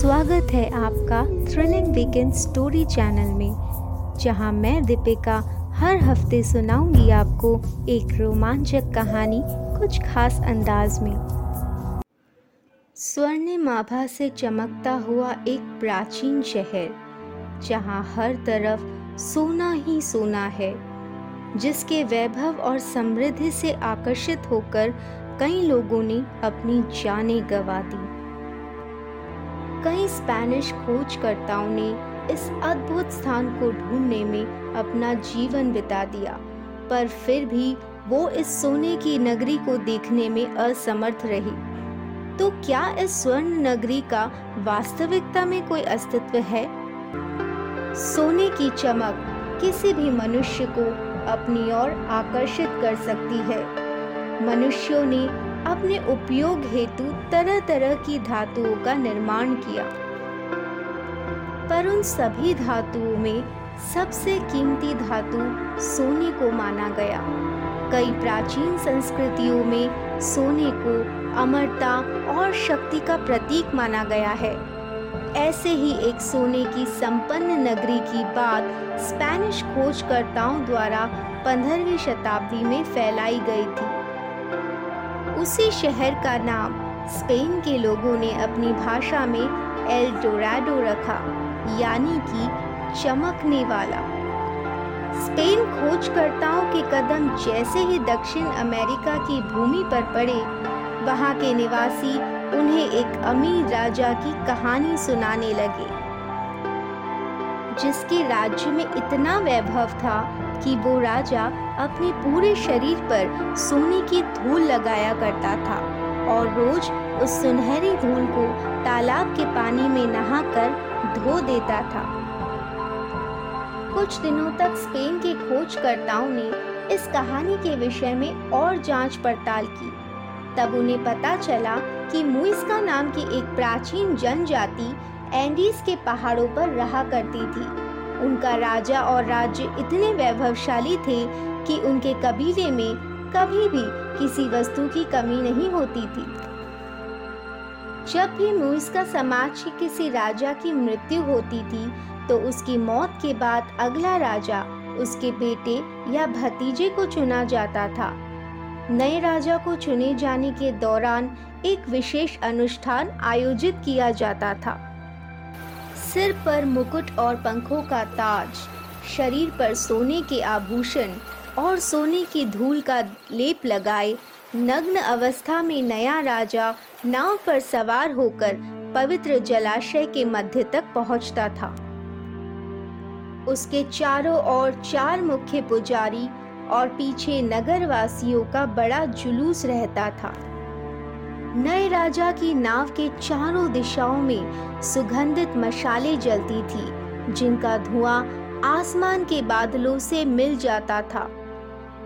स्वागत है आपका थ्रिलिंग वीकेंड स्टोरी चैनल में, जहाँ मैं दीपिका हर हफ़्ते सुनाऊँगी आपको एक रोमांचक कहानी कुछ खास अंदाज में। स्वर्णिम आभा से चमकता हुआ एक प्राचीन शहर, जहाँ हर तरफ़ सोना ही सोना है, जिसके वैभव और समृद्धि से आकर्षित होकर कई लोगों ने अपनी जानें गंवा दी। कई स्पेनिश खोजकर्ताओं ने इस अद्भुत स्थान को ढूँढने में अपना जीवन बिता दिया, पर फिर भी वो इस सोने की नगरी को देखने में असमर्थ रही। तो क्या इस स्वर्ण नगरी का वास्तविकता में कोई अस्तित्व है? सोने की चमक किसी भी मनुष्य को अपनी ओर आकर्षित कर सकती है। मनुष्यों ने अपने उपयोग हेतु तरह तरह की धातुओं का निर्माण किया। पर उन सभी धातुओं में सबसे कीमती धातु सोने को माना गया। कई प्राचीन संस्कृतियों में सोने को अमरता और शक्ति का प्रतीक माना गया है। ऐसे ही एक सोने की संपन्न नगरी की बात स्पेनिश खोजकर्ताओं द्वारा 15वीं शताब्दी में फैलाई गई थी। उसी शहर का नाम स्पेन के लोगों ने अपनी भाषा में एल डोराडो रखा, यानी कि चमकने वाला। स्पेन खोजकर्ताओं के कदम जैसे ही दक्षिण अमेरिका की भूमि पर पड़े, वहाँ के निवासी उन्हें एक अमीर राजा की कहानी सुनाने लगे, जिसके राज्य में इतना वैभव था कि वो राजा अपने पूरे शरीर पर सोने की धूल लगाया करता था और रोज उस सुनहरी धूल को तालाब के पानी में नहाकर धो देता था। कुछ दिनों तक स्पेन के खोजकर्ताओं ने इस कहानी के विषय में और जाँच पड़ताल की। तब उन्हें पता चला कि मुइस्का नाम की एक प्राचीन जनजाति एंडीज के पहाड़ों पर रहा करती थी। उनका राजा और राज्य इतने वैभवशाली थे कि उनके कबीले में कभी भी किसी वस्तु की कमी नहीं होती थी। जब भी मुइस्का समाज के किसी राजा की मृत्यु होती थी तो उसकी मौत के बाद अगला राजा उसके बेटे या भतीजे को चुना जाता था। नए राजा को चुने जाने के दौरान एक विशेष अनुष्ठान आयोजित किया जाता था। सिर पर मुकुट और पंखों का ताज, शरीर पर सोने के आभूषण और सोने की धूल का लेप लगाए, नग्न अवस्था में नया राजा नाव पर सवार होकर पवित्र जलाशय के मध्य तक पहुँचता था। उसके चारों ओर चार मुख्य पुजारी और पीछे नगरवासियों का बड़ा जुलूस रहता था। नए राजा की नाव के चारों दिशाओं में सुगंधित मशाले जलती थी, जिनका धुआँ आसमान के बादलों से मिल जाता था।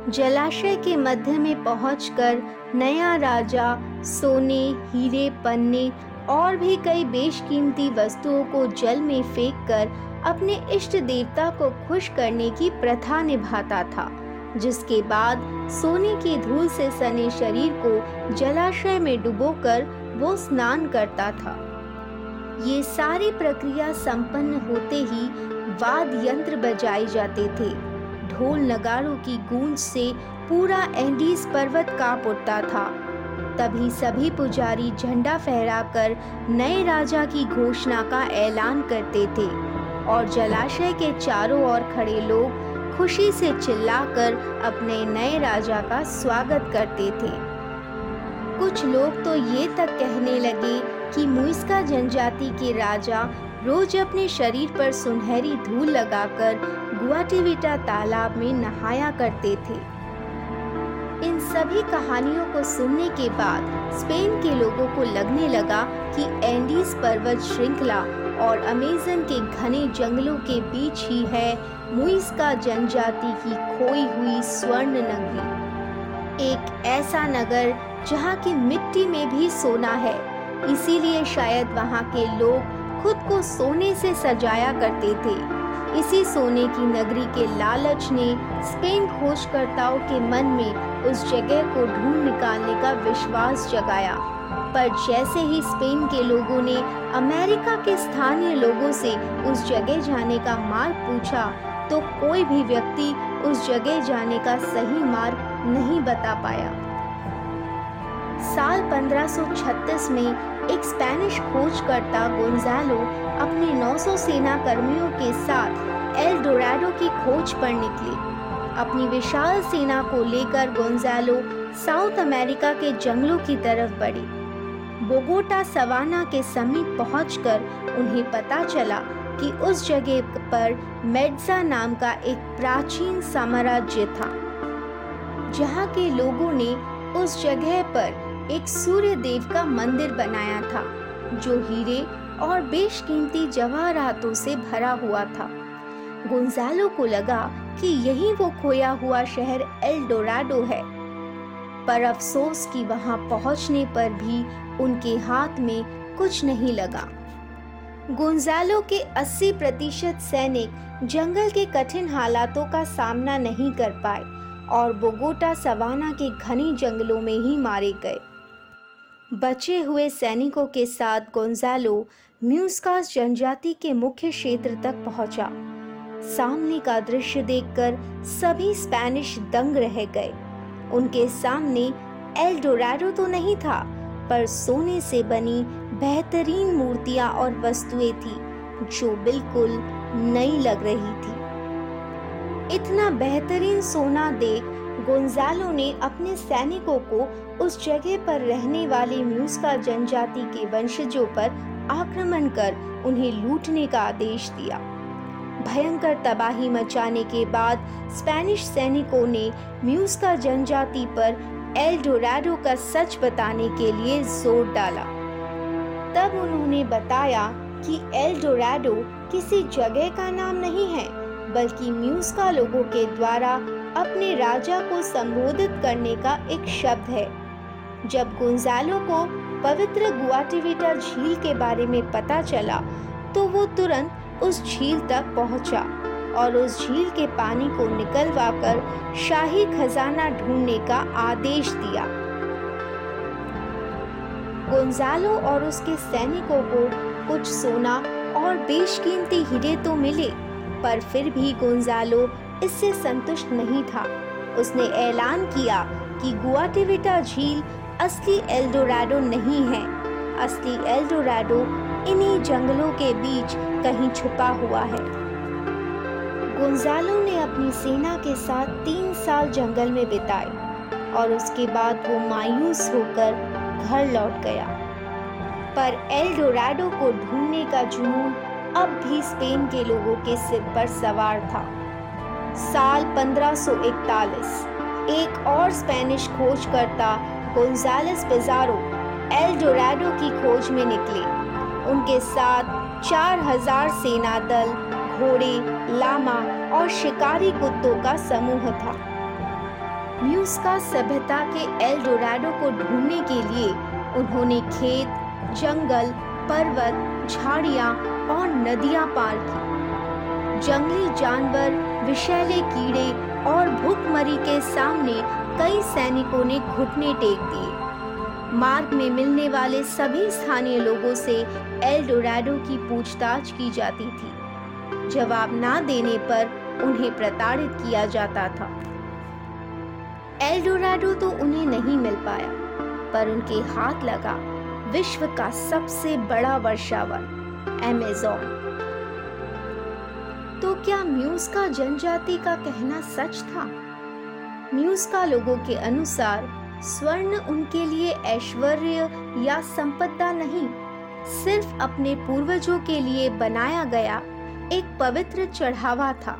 जलाशय के मध्य में पहुंचकर नया राजा सोने, हीरे, पन्ने और भी कई बेशकीमती वस्तुओं को जल में फेंककर अपने इष्ट देवता को खुश करने की प्रथा निभाता था। जिसके बाद सोने की धूल से सने शरीर को जलाशय में डुबोकर वो स्नान करता था। ये सारी प्रक्रिया संपन्न होते ही वाद यंत्र बजाए जाते थे। ढोल नगाड़ों की गूंज से पूरा एंडीज पर्वत काँप उठता था। तभी सभी पुजारी झंडा फहराकर नए राजा की घोषणा का ऐलान करते थे और जलाशय के चारों ओर खड़े लोग खुशी से चिल्लाकर अपने नए राजा का स्वागत करते थे। कुछ लोग तो ये तक कहने लगे कि मुइस्का जनजाति के राजा रोज अपने शरीर पर सुनहरी धूल लगाकर गुआटिविटा तालाब में नहाया करते थे। इन सभी कहानियों को सुनने के बाद स्पेन के लोगों को लगने लगा कि एंडीज पर्वत श्रृंखला और अमेजन के घने जंगलों के बीच ही है मुइस्का जनजाति की खोई हुई स्वर्ण नगरी। एक ऐसा नगर जहाँ की मिट्टी में भी सोना है, इसीलिए शायद वहाँ के लोग खुद को सोने से सजाया करते थे। इसी सोने की नगरी के लालच ने स्पेन खोजकर्ताओं के मन में उस जगह को ढूंढ निकालने का विश्वास जगाया। पर जैसे ही स्पेन के लोगों ने अमेरिका के स्थानीय लोगों से उस जगह जाने का मार्ग पूछा तो कोई भी व्यक्ति उस जगह जाने का सही मार्ग नहीं बता पाया। साल 1536 में एक स्पेनिश खोजकर्ता गोंजालो अपने 900 सेना कर्मियों के साथ एल डोराडो की खोज पर निकले। अपनी विशाल सेना को लेकर गोंजालो साउथ अमेरिका के जंगलों की तरफ़ बढ़ी। बोगोटा सवाना के समीप पहुंचकर उन्हें पता चला कि उस जगह पर मेड्जा नाम का एक प्राचीन साम्राज्य था, जहाँ के लोगों ने उस जगह पर एक सूर्य देव का मंदिर बनाया था, जो हीरे और बेशकीमती जवाहरातों से भरा हुआ था। गुंजालो को लगा कि यही वो खोया हुआ शहर एल डोराडो है। पर अफसोस कि वहाँ पहुँचने पर भी उनके हाथ में कुछ नहीं लगा। गुंजालो के 80 प्रतिशत सैनिक जंगल के कठिन हालातों का सामना नहीं कर पाए और बोगोटा सवाना के घने जंगलों में ही मारे गए। बचे हुए सैनिकों के साथ गोंजालो म्यूस्कास जनजाति के मुख्य क्षेत्र तक पहुँचा। सामने का दृश्य देखकर सभी स्पेनिश दंग रह गए। उनके सामने एल तो नहीं था, पर सोने से बनी बेहतरीन मूर्तियाँ और वस्तुएँ थी, जो बिल्कुल नई लग रही थी। इतना बेहतरीन सोना देख गोंजालो ने अपने सैनिकों को उस जगह पर रहने वाले म्यूस्का जनजाति के वंशजों पर आक्रमण कर उन्हें लूटने का आदेश दिया। भयंकर तबाही मचाने के बाद स्पेनिश सैनिकों ने म्यूस्का जनजाति पर एल डोराडो का सच बताने के लिए ज़ोर डाला। तब उन्होंने बताया कि एल डोराडो किसी जगह का नाम नहीं है, बल्कि म्यूस्का लोगों के द्वारा अपने राजा को संबोधित करने का एक शब्द है। जब गुंजालो को पवित्र गुआटिविटा झील के बारे में पता चला तो वो तुरंत उस झील तक पहुँचा और उस झील के पानी को निकलवाकर शाही खजाना ढूँढने का आदेश दिया। गोंजालो और उसके सैनिकों को कुछ सोना और बेशकीमती हीरे तो मिले, पर फिर भी गोंजालो इससे संतुष्ट नहीं था। उसने ऐलान किया कि गुआटिविटा झील असली एल्डोराडो नहीं है। असली एल्डोराडो इन्हीं जंगलों के बीच कहीं छुपा हुआ है। गुंजालो ने अपनी सेना के साथ तीन साल जंगल में बिताए और उसके बाद वो मायूस होकर घर लौट गया। पर एल्डोराडो को ढूँढने का जुनून अब भी स्पेन के लोगों के सिर पर सवार था। साल 1541 एक और स्पेनिश खोजकर्ता गोंजालेस पिजारो एल डोराडो की खोज में निकले। उनके साथ चार हज़ार सेना दल घोड़े, लामा और शिकारी कुत्तों का समूह था। म्यूस्का सभ्यता के एल डोराडो को ढूँढने के लिए उन्होंने खेत, जंगल, पर्वत, झाड़ियाँ और नदियाँ पार की। जंगली जानवर, विषैले कीड़े और भूखमरी के सामने कई सैनिकों ने घुटने टेक दिए। मार्ग में मिलने वाले सभी स्थानीय लोगों से एल डोराडो की पूछताछ की जाती थी। जवाब ना देने पर उन्हें प्रताड़ित किया जाता था। एल डोराडो तो उन्हें नहीं मिल पाया, पर उनके हाथ लगा विश्व का सबसे बड़ा वर्षावन एमेजोन तो क्या म्यूज का जनजाति का कहना सच था? म्यूज का लोगों के अनुसार स्वर्ण उनके लिए ऐश्वर्य या संपदा नहीं, सिर्फ़ अपने पूर्वजों के लिए बनाया गया एक पवित्र चढ़ावा था।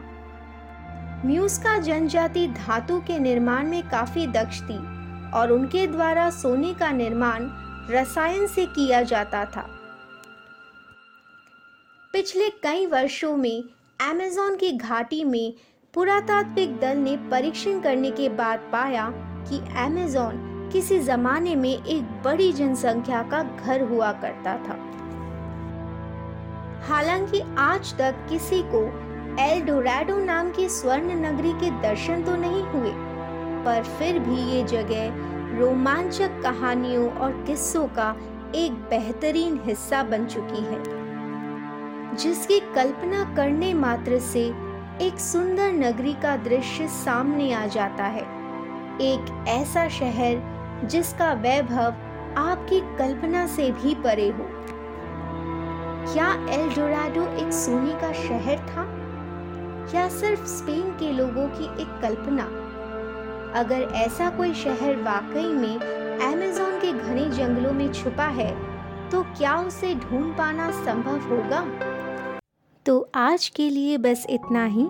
म्यूज का जनजाति धातु के निर्माण में काफ़ी दक्ष थी और उनके द्वारा सोने का निर्माण रसायन से किया जाता था। पिछले कई वर्षों में अमेजोन की घाटी में पुरातात्विक दल ने परीक्षण करने के बाद पाया कि अमेजोन किसी जमाने में एक बड़ी जनसंख्या का घर हुआ करता था। हालाँकि आज तक किसी को एल डोराडो नाम की स्वर्ण नगरी के दर्शन तो नहीं हुए, पर फिर भी ये जगह रोमांचक कहानियों और किस्सों का एक बेहतरीन हिस्सा बन चुकी है, जिसकी कल्पना करने मात्र से एक सुंदर नगरी का दृश्य सामने आ जाता है। एक ऐसा शहर जिसका वैभव आपकी कल्पना से भी परे हो। क्या एल डोराडो एक सोने का शहर था? या सिर्फ़ स्पेन के लोगों की एक कल्पना? अगर ऐसा कोई शहर वाकई में अमेजोन के घने जंगलों में छुपा है तो क्या उसे ढूंढ पाना संभव होगा? तो आज के लिए बस इतना ही।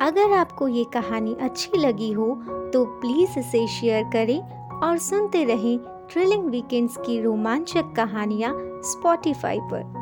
अगर आपको ये कहानी अच्छी लगी हो तो प्लीज़ इसे शेयर करें और सुनते रहें थ्रिलिंग वीकेंड्स की रोमांचक कहानियाँ स्पॉटिफाई पर।